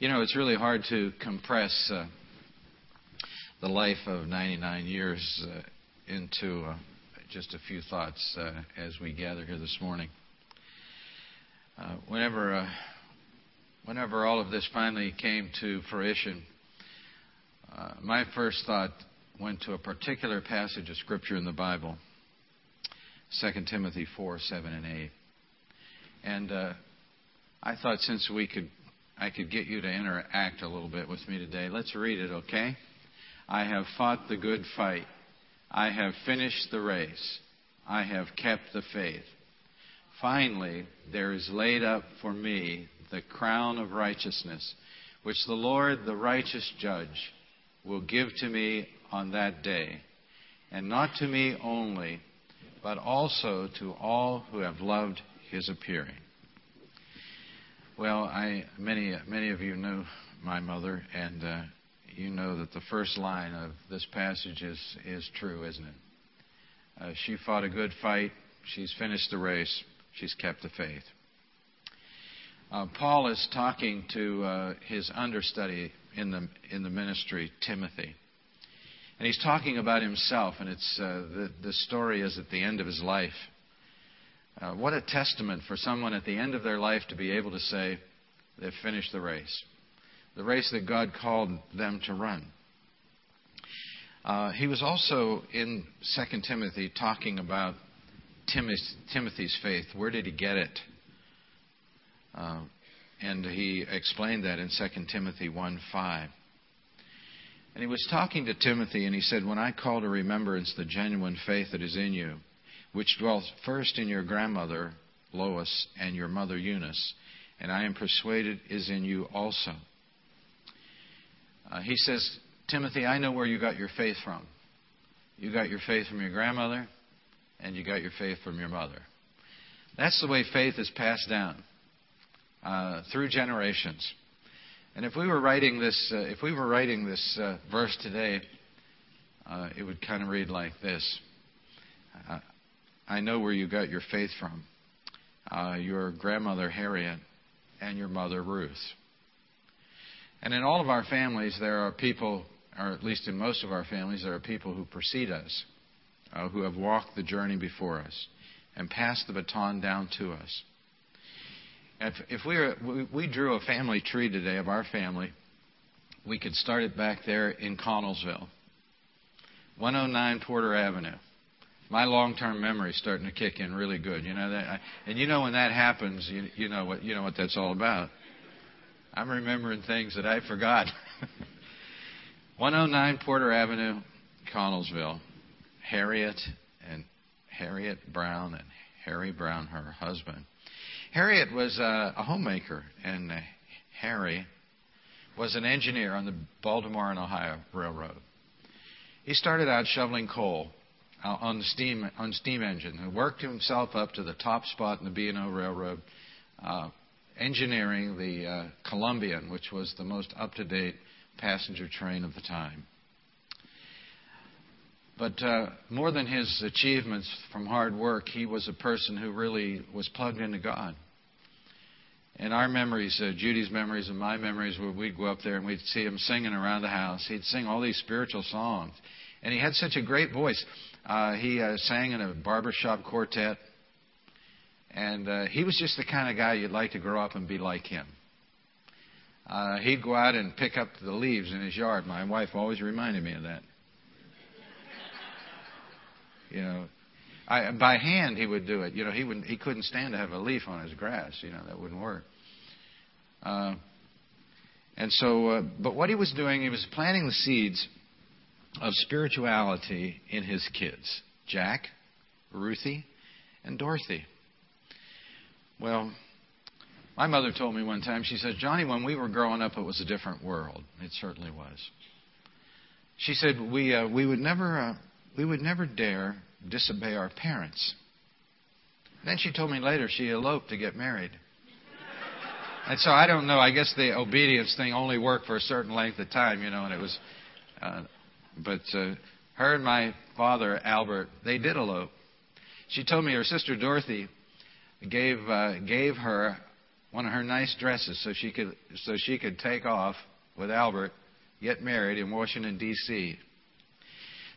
You know, it's really hard to compress uh, the life of 99 years uh, into uh, just a few thoughts uh, as we gather here this morning. Uh, whenever, uh, whenever all of this finally came to fruition, my first thought went to a particular passage of Scripture in the Bible, 2 Timothy 4, 7, and 8. And I thought since we could I could get you to interact a little bit with me today. Let's read it, okay? I have fought the good fight. I have finished the race. I have kept the faith. Finally, there is laid up for me the crown of righteousness, which the Lord, the righteous judge, will give to me on that day. And not to me only, but also to all who have loved his appearing. Well, I many many of you know my mother, and uh, you know that the first line of this passage is is true, isn't it? Uh, she fought a good fight. She's finished the race. She's kept the faith. Uh, Paul is talking to uh, his understudy in the in the ministry, Timothy, and he's talking about himself. And it's uh, the the story is at the end of his life. Uh, what a testament for someone at the end of their life to be able to say, they've finished the race, the race that God called them to run. Uh, he was also in 2 Timothy talking about Timothy's faith. Where did he get it? Uh, and he explained that in 2 Timothy 1 5. And he was talking to Timothy, and he said, When I call to remembrance the genuine faith that is in you, which dwells first in your grandmother Lois and your mother Eunice, and I am persuaded is in you also. Uh, he says, Timothy, I know where you got your faith from. You got your faith from your grandmother, and you got your faith from your mother. That's the way faith is passed down uh, through generations. And if we were writing this, uh, if we were writing this uh, verse today, uh, it would kind of read like this: uh, I know where you got your faith from. Uh, your grandmother Harriet and your mother Ruth. And in all of our families, there are people, or at least in most of our families, there are people who precede us, uh, who have walked the journey before us and passed the baton down to us. If, if we, were, we, we drew a family tree today of our family, we could start it back there in Connellsville, 109 Porter Avenue my long-term memory is starting to kick in really good. You know that, and you know when that happens, you, you know what you know what that's all about. I'm remembering things that I forgot. 109 Porter Avenue, Connellsville. Harriet and Harriet Brown and Harry Brown, her husband. Harriet was uh, a homemaker, and uh, Harry was an engineer on the Baltimore and Ohio Railroad. He started out shoveling coal on the steam on steam engine and worked himself up to the top spot in the B&O Railroad, uh, engineering the uh, Columbian, which was the most up-to-date passenger train of the time. But uh, more than his achievements from hard work, he was a person who really was plugged into God. And our memories, uh, Judy's memories and my memories, where we'd go up there and we'd see him singing around the house. He'd sing all these spiritual songs. And he had such a great voice. Uh, he uh, sang in a barbershop quartet. And uh, he was just the kind of guy you'd like to grow up and be like him. Uh, he'd go out and pick up the leaves in his yard. My wife always reminded me of that. You know, I, by hand he would do it. You know, he wouldn't. he couldn't stand to have a leaf on his grass. You know, that wouldn't work. Uh, and so, uh, but what he was doing, he was planting the seeds of spirituality in his kids Jack, Ruthie, and Dorothy. Well, my mother told me one time, she said, Johnny, when we were growing up, it was a different world. It certainly was. She said, we, uh, we, would never, uh, we would never dare disobey our parents. Then she told me later she eloped to get married. And so I don't know. I guess the obedience thing only worked for a certain length of time, you know, and it was uh, but uh, her and my father, Albert, they did elope. She told me her sister Dorothy gave, uh, gave her one of her nice dresses so she could so she could take off with Albert, get married in Washington D.C.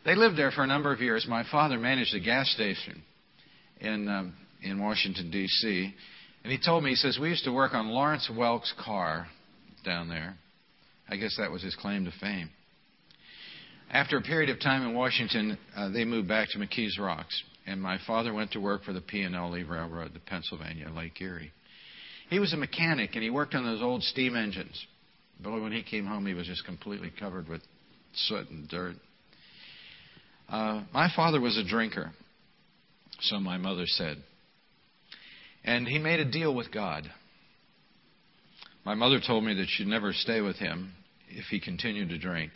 They lived there for a number of years. My father managed a gas station in um, in Washington D.C. And he told me he says we used to work on Lawrence Welk's car down there. I guess that was his claim to fame. After a period of time in Washington, uh, they moved back to McKees Rocks, and my father went to work for the P&L Railroad, the Pennsylvania Lake Erie. He was a mechanic, and he worked on those old steam engines. But when he came home, he was just completely covered with soot and dirt. Uh, my father was a drinker, so my mother said. And he made a deal with God. My mother told me that she'd never stay with him if he continued to drink.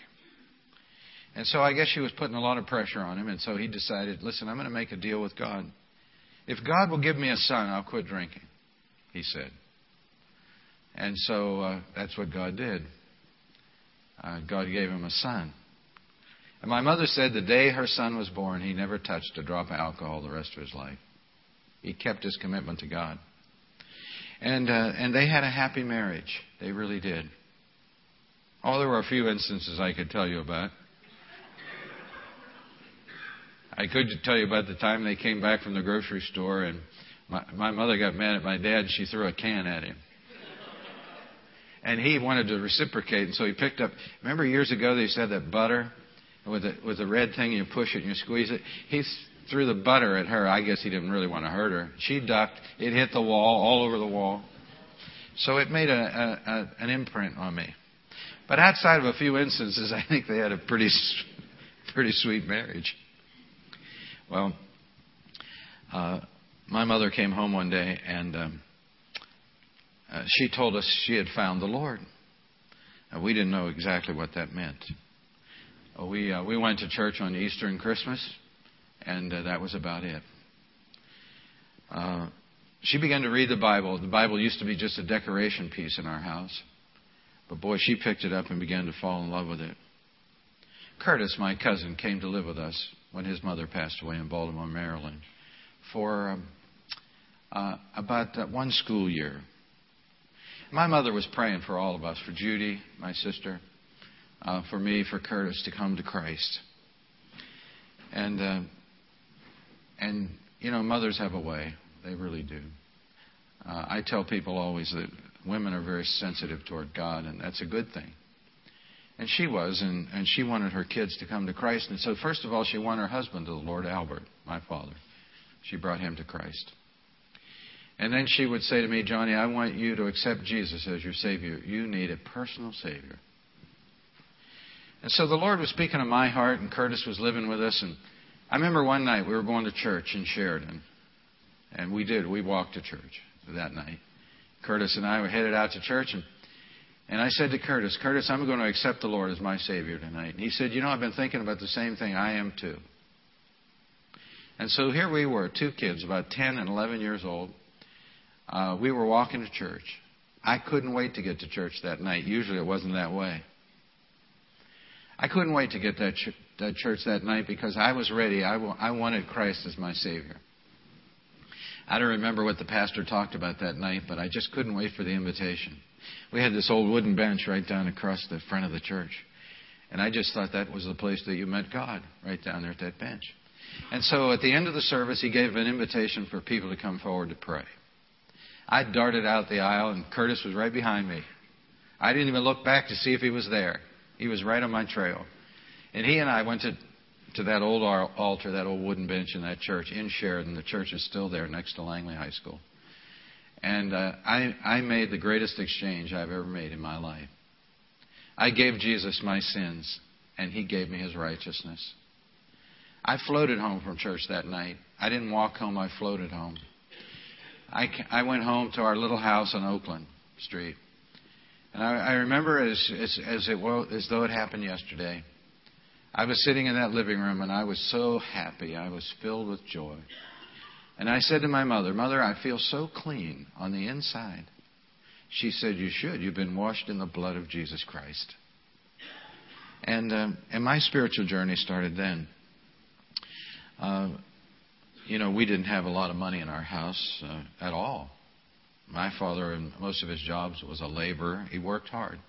And so I guess she was putting a lot of pressure on him, and so he decided, listen, I'm going to make a deal with God. If God will give me a son, I'll quit drinking, he said. And so uh, that's what God did. Uh, God gave him a son. And my mother said the day her son was born, he never touched a drop of alcohol the rest of his life. He kept his commitment to God. And, uh, and they had a happy marriage. They really did. Oh, there were a few instances I could tell you about. I could tell you about the time they came back from the grocery store and my, my mother got mad at my dad and she threw a can at him. And he wanted to reciprocate, and so he picked up. Remember years ago they said that butter with a, with a red thing you push it and you squeeze it. He threw the butter at her. I guess he didn't really want to hurt her. She ducked. It hit the wall, all over the wall. So it made a, a, a an imprint on me. But outside of a few instances, I think they had a pretty pretty sweet marriage. Well, uh, my mother came home one day and um, uh, she told us she had found the Lord. Uh, we didn't know exactly what that meant. Uh, we uh, we went to church on Easter and Christmas, and uh, that was about it. Uh, she began to read the Bible. The Bible used to be just a decoration piece in our house, but boy, she picked it up and began to fall in love with it. Curtis, my cousin, came to live with us when his mother passed away in Baltimore, Maryland, for um, uh, about uh, one school year. My mother was praying for all of us, for Judy, my sister, uh, for me, for Curtis to come to Christ. And uh, and you know, mothers have a way; they really do. Uh, I tell people always that women are very sensitive toward God, and that's a good thing. And she was, and, and she wanted her kids to come to Christ. And so, first of all, she won her husband to the Lord Albert, my father. She brought him to Christ. And then she would say to me, Johnny, I want you to accept Jesus as your Savior. You need a personal Savior. And so the Lord was speaking to my heart, and Curtis was living with us. And I remember one night we were going to church in Sheridan. And we did. We walked to church that night. Curtis and I were headed out to church, and and I said to Curtis, Curtis, I'm going to accept the Lord as my Savior tonight. And he said, You know, I've been thinking about the same thing. I am too. And so here we were, two kids, about 10 and 11 years old. Uh, we were walking to church. I couldn't wait to get to church that night. Usually it wasn't that way. I couldn't wait to get that, ch- that church that night because I was ready. I, w- I wanted Christ as my Savior. I don't remember what the pastor talked about that night, but I just couldn't wait for the invitation. We had this old wooden bench right down across the front of the church. And I just thought that was the place that you met God, right down there at that bench. And so at the end of the service, he gave an invitation for people to come forward to pray. I darted out the aisle, and Curtis was right behind me. I didn't even look back to see if he was there. He was right on my trail. And he and I went to to that old altar, that old wooden bench in that church in Sheridan. The church is still there next to Langley High School. And uh, I, I made the greatest exchange I've ever made in my life. I gave Jesus my sins, and he gave me his righteousness. I floated home from church that night. I didn't walk home, I floated home. I, I went home to our little house on Oakland Street. And I, I remember as, as, as, it, as though it happened yesterday. I was sitting in that living room and I was so happy. I was filled with joy. And I said to my mother, Mother, I feel so clean on the inside. She said, You should. You've been washed in the blood of Jesus Christ. And, um, and my spiritual journey started then. Uh, you know, we didn't have a lot of money in our house uh, at all. My father, in most of his jobs, was a laborer. He worked hard.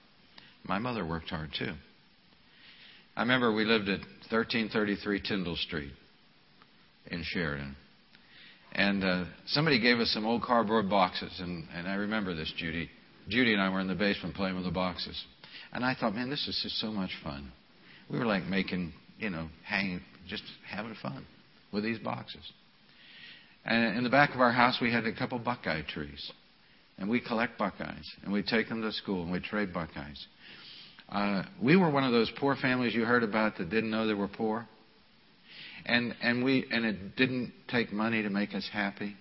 My mother worked hard too. I remember we lived at 1333 Tyndall Street in Sheridan. And uh, somebody gave us some old cardboard boxes, and, and I remember this, Judy. Judy and I were in the basement playing with the boxes. And I thought, man, this is just so much fun. We were like making, you know, hanging, just having fun with these boxes. And in the back of our house, we had a couple buckeye trees. And we collect buckeyes. And we take them to school, and we trade buckeyes. Uh, we were one of those poor families you heard about that didn't know they were poor. And, and, we, and it didn't take money to make us happy.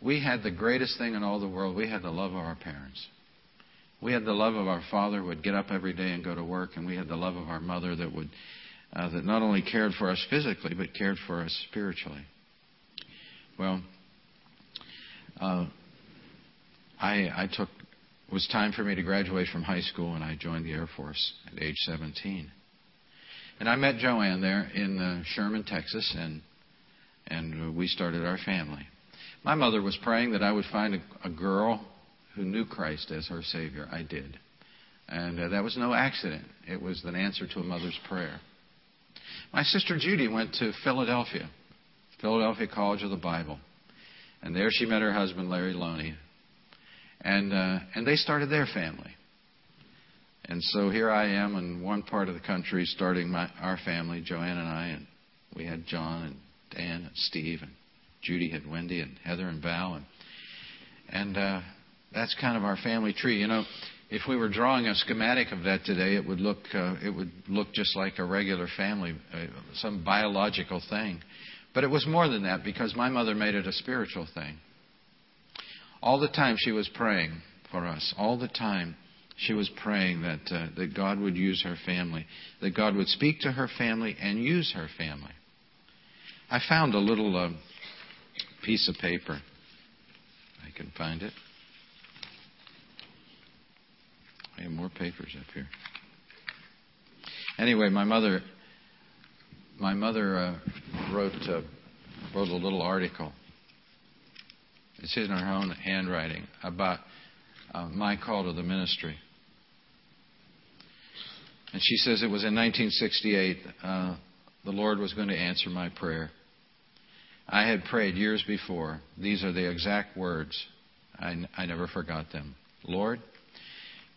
We had the greatest thing in all the world. We had the love of our parents. We had the love of our father who would get up every day and go to work, and we had the love of our mother that would uh, that not only cared for us physically but cared for us spiritually. Well, uh, I, I took it was time for me to graduate from high school, and I joined the Air Force at age 17. And I met Joanne there in uh, Sherman, Texas, and and we started our family. My mother was praying that I would find a, a girl who knew Christ as her Savior. I did, and uh, that was no accident. It was an answer to a mother's prayer. My sister Judy went to Philadelphia, Philadelphia College of the Bible, and there she met her husband Larry Loney, and uh, and they started their family. And so here I am in one part of the country starting my, our family, Joanne and I, and we had John and Dan and Steve and Judy had Wendy and Heather and Val and and uh, that's kind of our family tree. You know, if we were drawing a schematic of that today, it would look uh, it would look just like a regular family, uh, some biological thing. But it was more than that because my mother made it a spiritual thing. All the time she was praying for us. All the time she was praying that, uh, that God would use her family, that God would speak to her family and use her family. I found a little uh, piece of paper. I can find it. I have more papers up here. Anyway, my mother, my mother uh, wrote uh, wrote a little article it's in her own handwriting about uh, my call to the ministry. And she says it was in 1968 uh, the Lord was going to answer my prayer. I had prayed years before. These are the exact words. I, I never forgot them. Lord,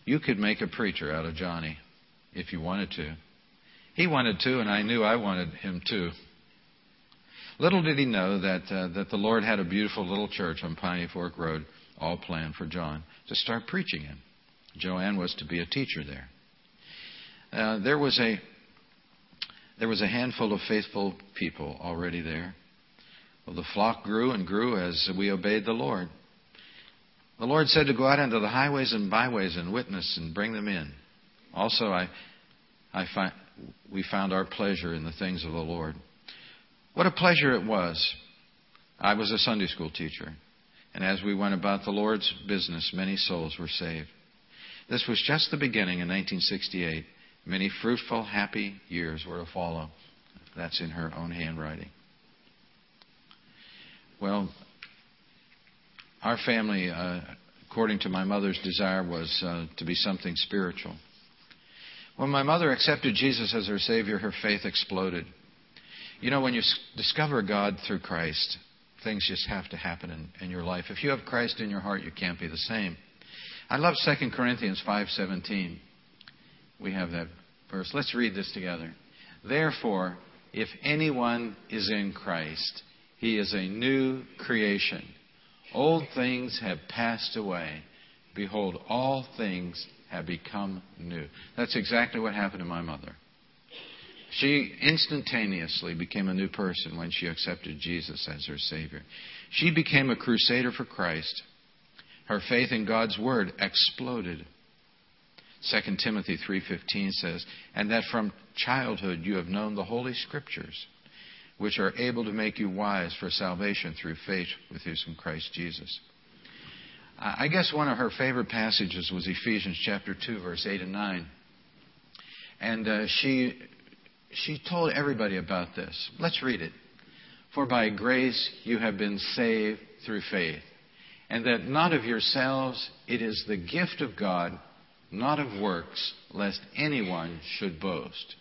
you could make a preacher out of Johnny if you wanted to. He wanted to, and I knew I wanted him to. Little did he know that, uh, that the Lord had a beautiful little church on Piney Fork Road, all planned for John to start preaching in. Joanne was to be a teacher there. Uh, there was a there was a handful of faithful people already there. Well, the flock grew and grew as we obeyed the Lord. The Lord said to go out into the highways and byways and witness and bring them in. Also, I, I find, we found our pleasure in the things of the Lord. What a pleasure it was. I was a Sunday school teacher, and as we went about the Lord's business, many souls were saved. This was just the beginning in 1968. Many fruitful, happy years were to follow. That's in her own handwriting. Well, our family, uh, according to my mother's desire, was uh, to be something spiritual. When my mother accepted Jesus as her Savior, her faith exploded. You know, when you discover God through Christ, things just have to happen in, in your life. If you have Christ in your heart, you can't be the same. I love 2 Corinthians 5:17. We have that verse. Let's read this together. Therefore, if anyone is in Christ, he is a new creation. Old things have passed away. Behold, all things have become new. That's exactly what happened to my mother. She instantaneously became a new person when she accepted Jesus as her Savior. She became a crusader for Christ. Her faith in God's Word exploded. 2 Timothy 3:15 says, "And that from childhood you have known the holy scriptures, which are able to make you wise for salvation through faith which is in Christ Jesus." I guess one of her favorite passages was Ephesians chapter 2 verse 8 and 9. And uh, she she told everybody about this. Let's read it. For by grace you have been saved through faith. and that not of yourselves, it is the gift of God, not of works, lest anyone should boast.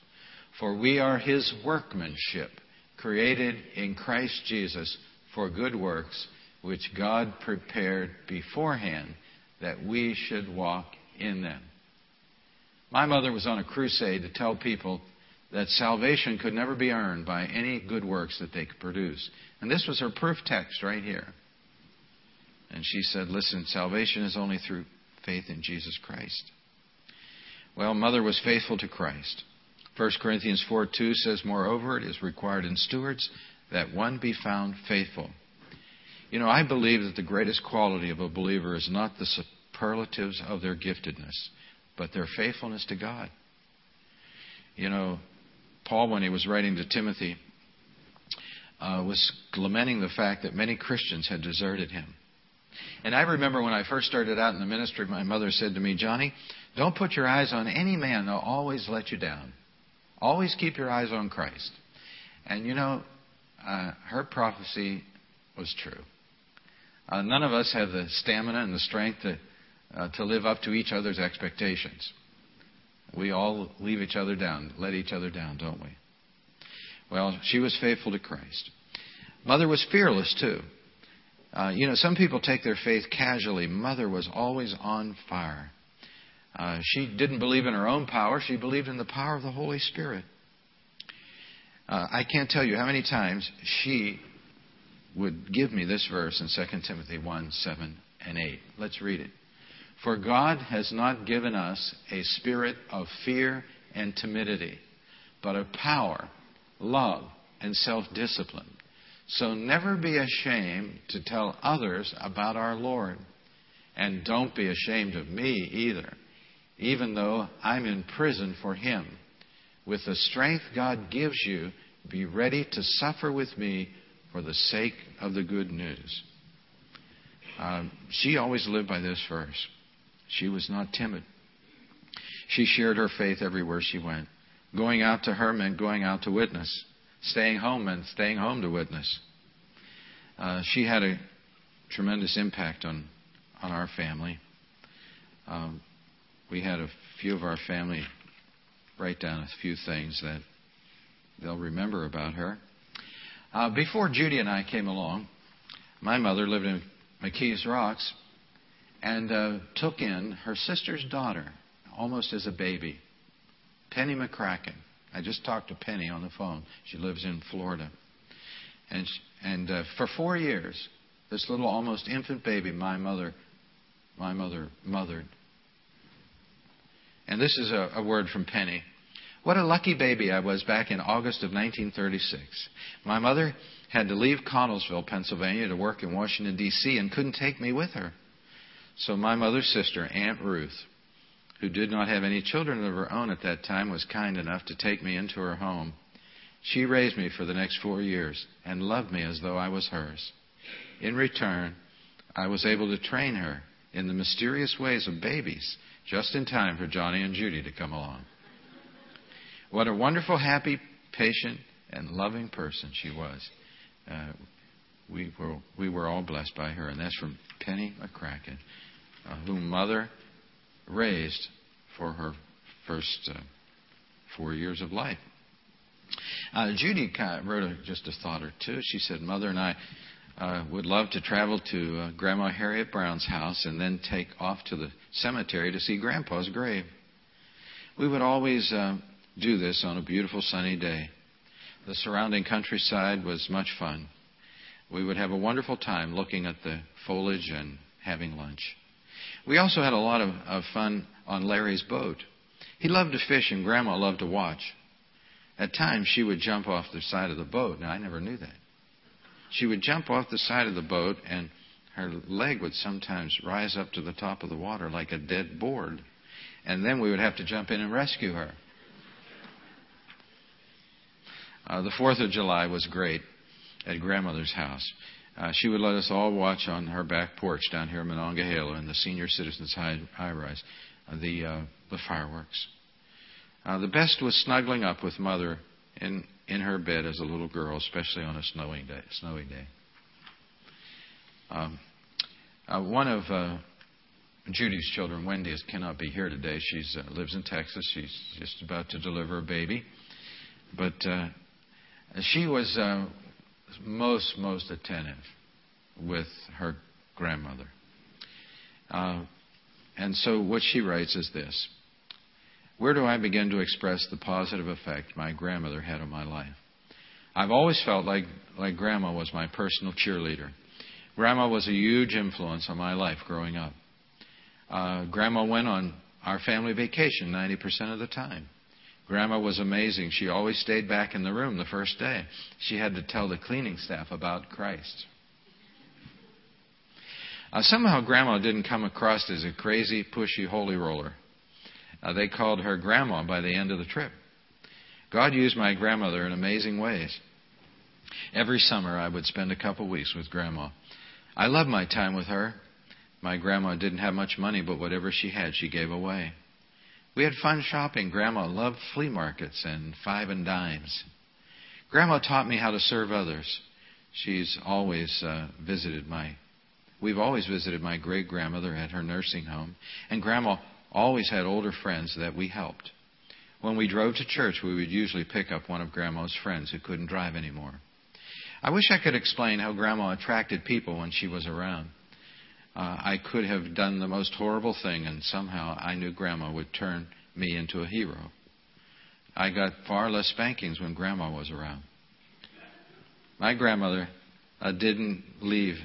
For we are his workmanship, created in Christ Jesus for good works, which God prepared beforehand that we should walk in them. My mother was on a crusade to tell people that salvation could never be earned by any good works that they could produce. And this was her proof text right here. And she said, Listen, salvation is only through faith in Jesus Christ. Well, mother was faithful to Christ. 1 Corinthians 4 2 says, Moreover, it is required in stewards that one be found faithful. You know, I believe that the greatest quality of a believer is not the superlatives of their giftedness, but their faithfulness to God. You know, Paul, when he was writing to Timothy, uh, was lamenting the fact that many Christians had deserted him. And I remember when I first started out in the ministry, my mother said to me, Johnny, don't put your eyes on any man. They'll always let you down. Always keep your eyes on Christ. And you know, uh, her prophecy was true. Uh, none of us have the stamina and the strength to, uh, to live up to each other's expectations. We all leave each other down, let each other down, don't we? Well, she was faithful to Christ. Mother was fearless, too. Uh, you know, some people take their faith casually. Mother was always on fire. Uh, she didn't believe in her own power, she believed in the power of the Holy Spirit. Uh, I can't tell you how many times she would give me this verse in 2 Timothy 1 7 and 8. Let's read it. For God has not given us a spirit of fear and timidity, but of power, love, and self discipline. So never be ashamed to tell others about our Lord. And don't be ashamed of me either, even though I'm in prison for Him. With the strength God gives you, be ready to suffer with me for the sake of the good news. Uh, she always lived by this verse. She was not timid. She shared her faith everywhere she went. Going out to her meant going out to witness. Staying home meant staying home to witness. Uh, she had a tremendous impact on, on our family. Um, we had a few of our family write down a few things that they'll remember about her. Uh, before Judy and I came along, my mother lived in McKees Rocks and uh, took in her sister's daughter almost as a baby, Penny McCracken. I just talked to Penny on the phone. She lives in Florida. And, and uh, for four years, this little almost infant baby, my mother, my mother mothered. And this is a, a word from Penny. What a lucky baby I was back in August of 1936. My mother had to leave Connellsville, Pennsylvania to work in Washington, D.C., and couldn't take me with her. So my mother's sister, Aunt Ruth, who did not have any children of her own at that time, was kind enough to take me into her home. She raised me for the next four years and loved me as though I was hers. In return, I was able to train her in the mysterious ways of babies just in time for Johnny and Judy to come along. What a wonderful, happy, patient, and loving person she was. Uh, we were we were all blessed by her, and that's from Penny McCracken, uh, whom Mother raised for her first uh, four years of life. Uh, Judy kind of wrote a, just a thought or two. She said, "Mother and I uh, would love to travel to uh, Grandma Harriet Brown's house and then take off to the cemetery to see Grandpa's grave. We would always." Uh, do this on a beautiful sunny day. The surrounding countryside was much fun. We would have a wonderful time looking at the foliage and having lunch. We also had a lot of, of fun on Larry's boat. He loved to fish, and Grandma loved to watch. At times, she would jump off the side of the boat. Now, I never knew that. She would jump off the side of the boat, and her leg would sometimes rise up to the top of the water like a dead board. And then we would have to jump in and rescue her. Uh, the 4th of July was great at grandmother's house. Uh, she would let us all watch on her back porch down here in Monongahela in the senior citizens high, high rise uh, the, uh, the fireworks. Uh, the best was snuggling up with mother in, in her bed as a little girl, especially on a snowing day, snowy day. Um, Uh, one of uh, Judy's children, Wendy, is, cannot be here today. She uh, lives in Texas. She's just about to deliver a baby. But uh, she was uh, most, most attentive with her grandmother. Uh, and so what she writes is this Where do I begin to express the positive effect my grandmother had on my life? I've always felt like, like Grandma was my personal cheerleader. Grandma was a huge influence on my life growing up. Uh, Grandma went on our family vacation 90% of the time. Grandma was amazing. She always stayed back in the room the first day. She had to tell the cleaning staff about Christ. Uh, somehow, Grandma didn't come across as a crazy, pushy holy roller. Uh, they called her Grandma by the end of the trip. God used my grandmother in amazing ways. Every summer, I would spend a couple weeks with Grandma. I loved my time with her. My grandma didn't have much money, but whatever she had, she gave away. We had fun shopping. Grandma loved flea markets and five and dimes. Grandma taught me how to serve others. She's always uh, visited my We've always visited my great grandmother at her nursing home, and Grandma always had older friends that we helped. When we drove to church, we would usually pick up one of Grandma's friends who couldn't drive anymore. I wish I could explain how Grandma attracted people when she was around. Uh, I could have done the most horrible thing, and somehow I knew Grandma would turn me into a hero. I got far less spankings when Grandma was around. My grandmother uh, didn't leave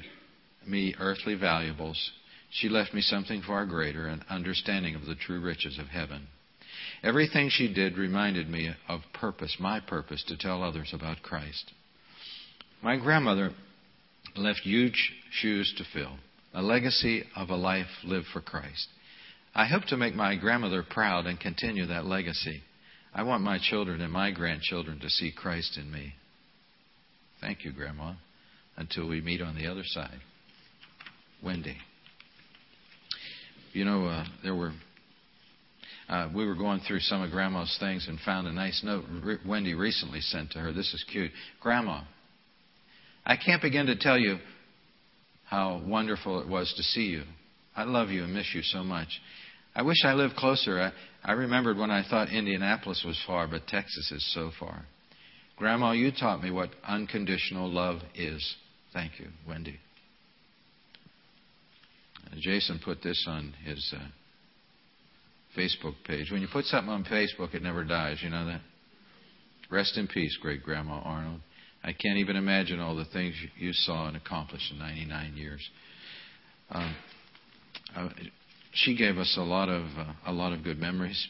me earthly valuables, she left me something far greater an understanding of the true riches of heaven. Everything she did reminded me of purpose, my purpose, to tell others about Christ. My grandmother left huge shoes to fill, a legacy of a life lived for Christ. I hope to make my grandmother proud and continue that legacy. I want my children and my grandchildren to see Christ in me. Thank you, Grandma, until we meet on the other side. Wendy. You know, uh, there were. Uh, we were going through some of Grandma's things and found a nice note Wendy recently sent to her. This is cute. Grandma, I can't begin to tell you how wonderful it was to see you. I love you and miss you so much. I wish I lived closer. I, I remembered when I thought Indianapolis was far, but Texas is so far. Grandma, you taught me what unconditional love is. Thank you, Wendy. Jason put this on his uh, Facebook page. When you put something on Facebook, it never dies. You know that? Rest in peace, great grandma Arnold. I can't even imagine all the things you saw and accomplished in 99 years. Uh, uh, she gave us a lot of uh, a lot of good memories.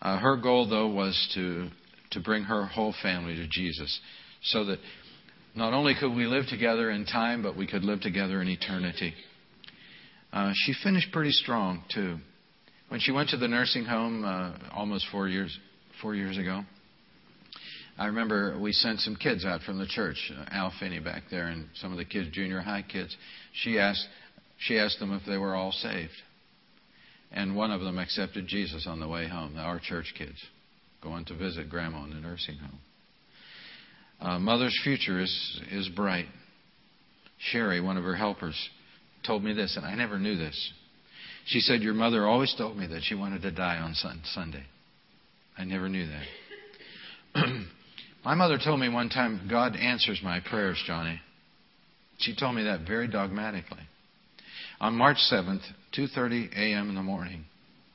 Uh, her goal, though, was to to bring her whole family to Jesus, so that not only could we live together in time, but we could live together in eternity. Uh, she finished pretty strong too. When she went to the nursing home uh, almost four years four years ago, I remember we sent some kids out from the church. Uh, Al Finney back there and some of the kids, junior high kids. She asked she asked them if they were all saved, and one of them accepted Jesus on the way home. Our church kids going to visit Grandma in the nursing home. Uh, Mother's future is is bright. Sherry, one of her helpers, told me this, and I never knew this. She said, Your mother always told me that she wanted to die on Sunday. I never knew that. my mother told me one time, God answers my prayers, Johnny. She told me that very dogmatically. On March 7th, 2:30 a.m. in the morning,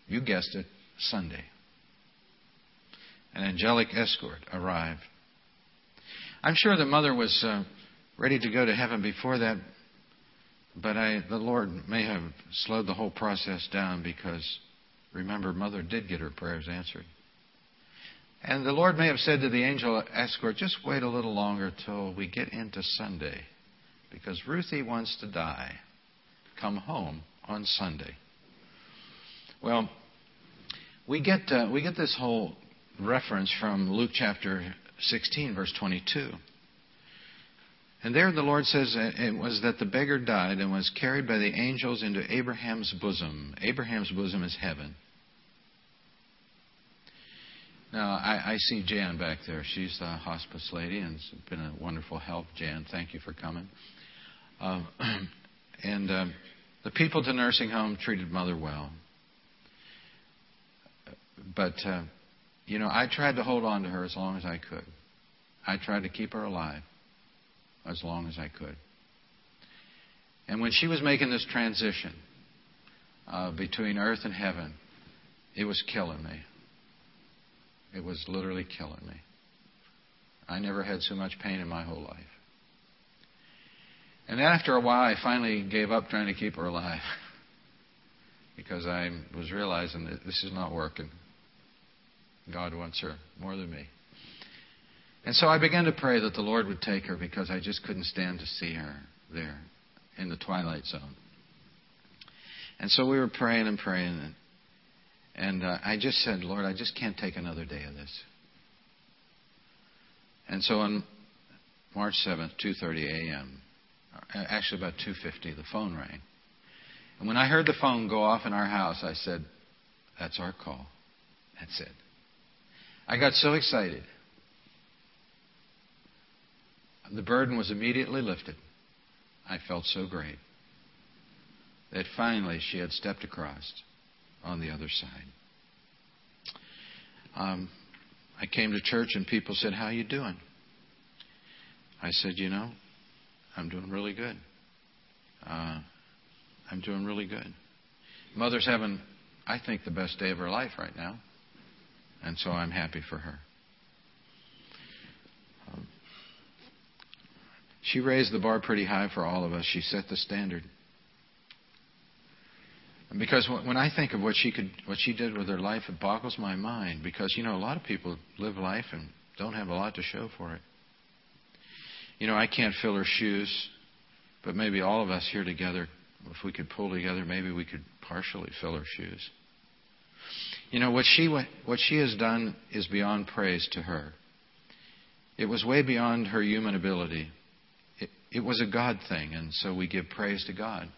you guessed it, Sunday. An angelic escort arrived. I'm sure that mother was uh, ready to go to heaven before that, but I, the Lord may have slowed the whole process down because, remember, Mother did get her prayers answered. And the Lord may have said to the angel escort, just wait a little longer till we get into Sunday because Ruthie wants to die. Come home on Sunday. Well, we get, uh, we get this whole reference from Luke chapter 16, verse 22. And there the Lord says it was that the beggar died and was carried by the angels into Abraham's bosom. Abraham's bosom is heaven. Now, I, I see Jan back there. She's the hospice lady, and it's been a wonderful help. Jan, thank you for coming. Uh, and um, The people at the nursing home treated Mother well. But, uh, you know, I tried to hold on to her as long as I could. I tried to keep her alive as long as I could. And when she was making this transition uh, between earth and heaven, it was killing me. It was literally killing me. I never had so much pain in my whole life. And then, after a while, I finally gave up trying to keep her alive because I was realizing that this is not working. God wants her more than me. And so I began to pray that the Lord would take her because I just couldn't stand to see her there in the twilight zone. And so we were praying and praying, and, and uh, I just said, Lord, I just can't take another day of this. And so on March 7th, 2:30 a.m., actually about 2:50, the phone rang. And when I heard the phone go off in our house, I said, "That's our call. That's it." I got so excited. The burden was immediately lifted. I felt so great that finally she had stepped across on the other side. Um, I came to church and people said, "How you doing?" I said, "You know, I'm doing really good. Uh, I'm doing really good." Mother's having, I think, the best day of her life right now, and so I'm happy for her. Um, she raised the bar pretty high for all of us. She set the standard. Because when I think of what she could, what she did with her life, it boggles my mind. Because you know, a lot of people live life and don't have a lot to show for it. You know, I can't fill her shoes, but maybe all of us here together, if we could pull together, maybe we could partially fill her shoes. You know, what she what she has done is beyond praise to her. It was way beyond her human ability. It, it was a God thing, and so we give praise to God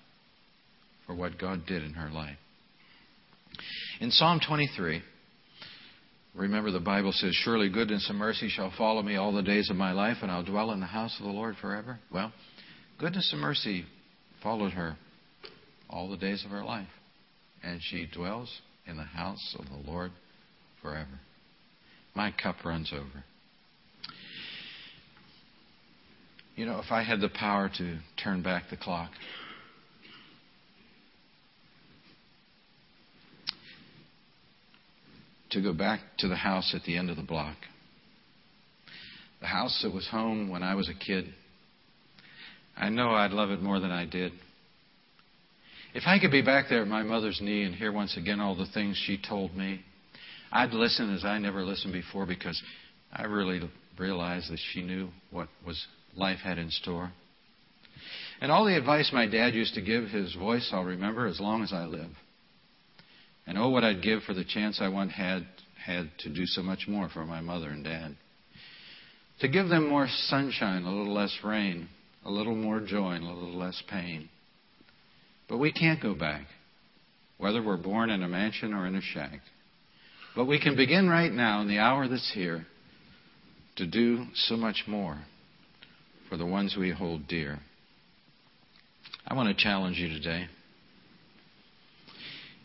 for what God did in her life. In Psalm 23, remember the Bible says, Surely goodness and mercy shall follow me all the days of my life, and I'll dwell in the house of the Lord forever. Well, goodness and mercy followed her all the days of her life, and she dwells in the house of the Lord forever. My cup runs over. You know, if I had the power to turn back the clock, to go back to the house at the end of the block. The house that was home when I was a kid. I know I'd love it more than I did. If I could be back there at my mother's knee and hear once again all the things she told me, I'd listen as I never listened before because I really realized that she knew what was life had in store. And all the advice my dad used to give, his voice I'll remember as long as I live. And oh, what I'd give for the chance I once had had to do so much more for my mother and dad. To give them more sunshine, a little less rain, a little more joy, and a little less pain. But we can't go back, whether we're born in a mansion or in a shack. But we can begin right now, in the hour that's here, to do so much more for the ones we hold dear. I want to challenge you today.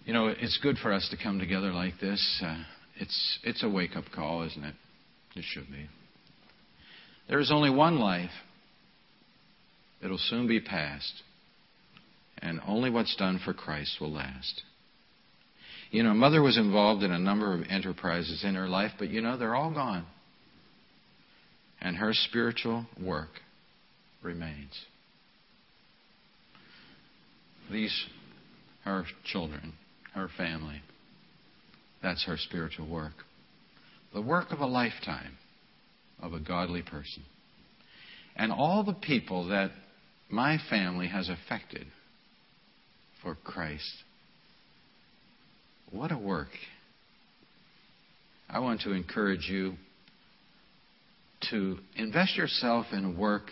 You know, it's good for us to come together like this. Uh, it's, it's a wake up call, isn't it? It should be. There is only one life. It'll soon be past. And only what's done for Christ will last. You know, Mother was involved in a number of enterprises in her life, but you know, they're all gone. And her spiritual work remains. These are children her family. That's her spiritual work. The work of a lifetime of a godly person. And all the people that my family has affected for Christ. What a work. I want to encourage you to invest yourself in work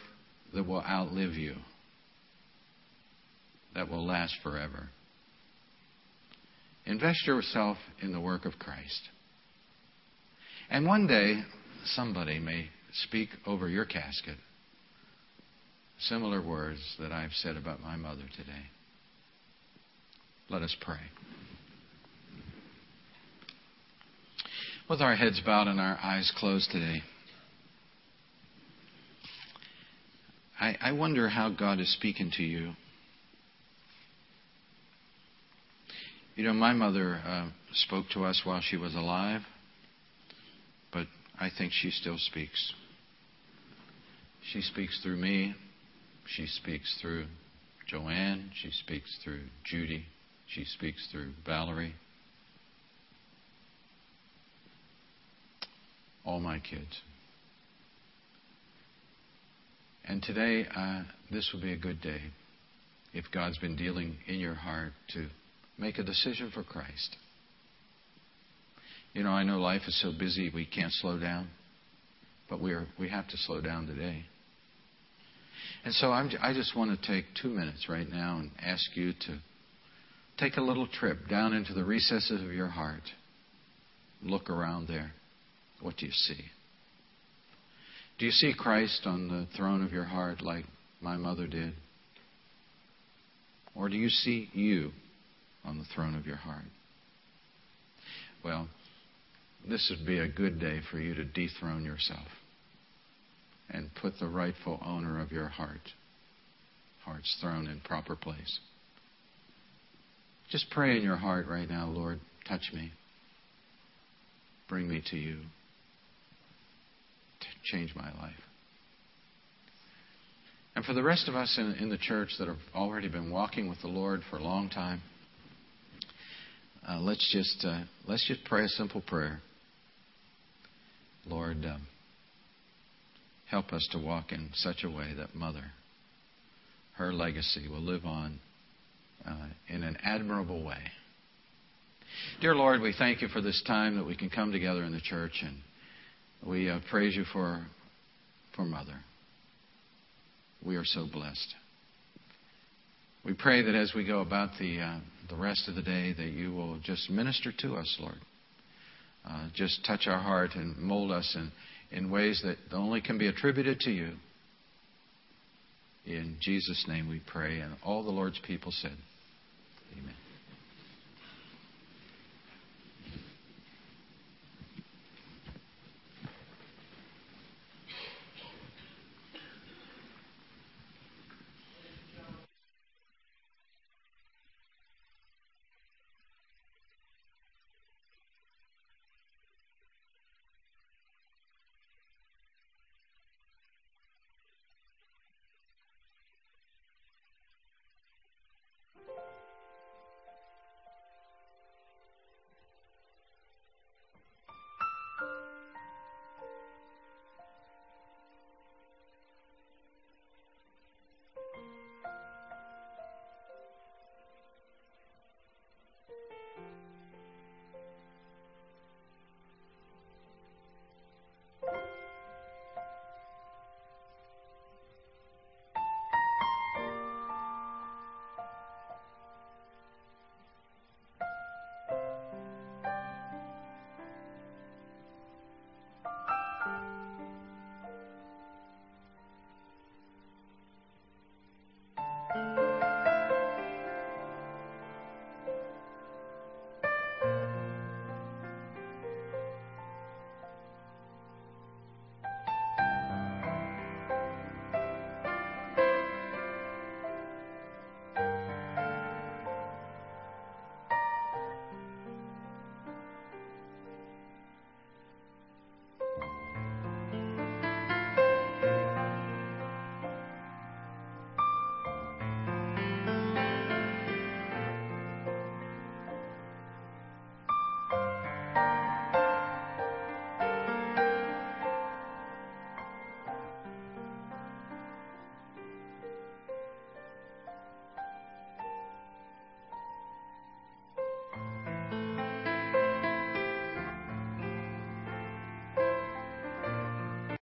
that will outlive you, that will last forever. Invest yourself in the work of Christ. And one day, somebody may speak over your casket similar words that I've said about my mother today. Let us pray. With our heads bowed and our eyes closed today, I, I wonder how God is speaking to you. You know, my mother uh, spoke to us while she was alive, but I think she still speaks. She speaks through me. She speaks through Joanne. She speaks through Judy. She speaks through Valerie. All my kids. And today, uh, this will be a good day if God's been dealing in your heart to make a decision for Christ. You know, I know life is so busy we can't slow down, but we are we have to slow down today. And so I'm, I just want to take two minutes right now and ask you to take a little trip down into the recesses of your heart. Look around there. What do you see? Do you see Christ on the throne of your heart like my mother did? Or do you see you on the throne of your heart? Well, this would be a good day for you to dethrone yourself and put the rightful owner of your heart, heart's throne in proper place. Just pray in your heart right now, Lord, touch me. Bring me to you. Change my life. And for the rest of us in, in, the church that have already been walking with the Lord for a long time, uh, let's just uh, let's just pray a simple prayer. Lord, um, help us to walk in such a way that Mother, her legacy will live on uh, in an admirable way. Dear Lord, we thank you for this time that we can come together in the church, and we uh, praise you for, for Mother. We are so blessed. We pray that as we go about the, uh, the rest of the day, that you will just minister to us, Lord. Uh, just touch our heart and mold us in, in ways that only can be attributed to you. In Jesus' name we pray. And all the Lord's people said, Amen.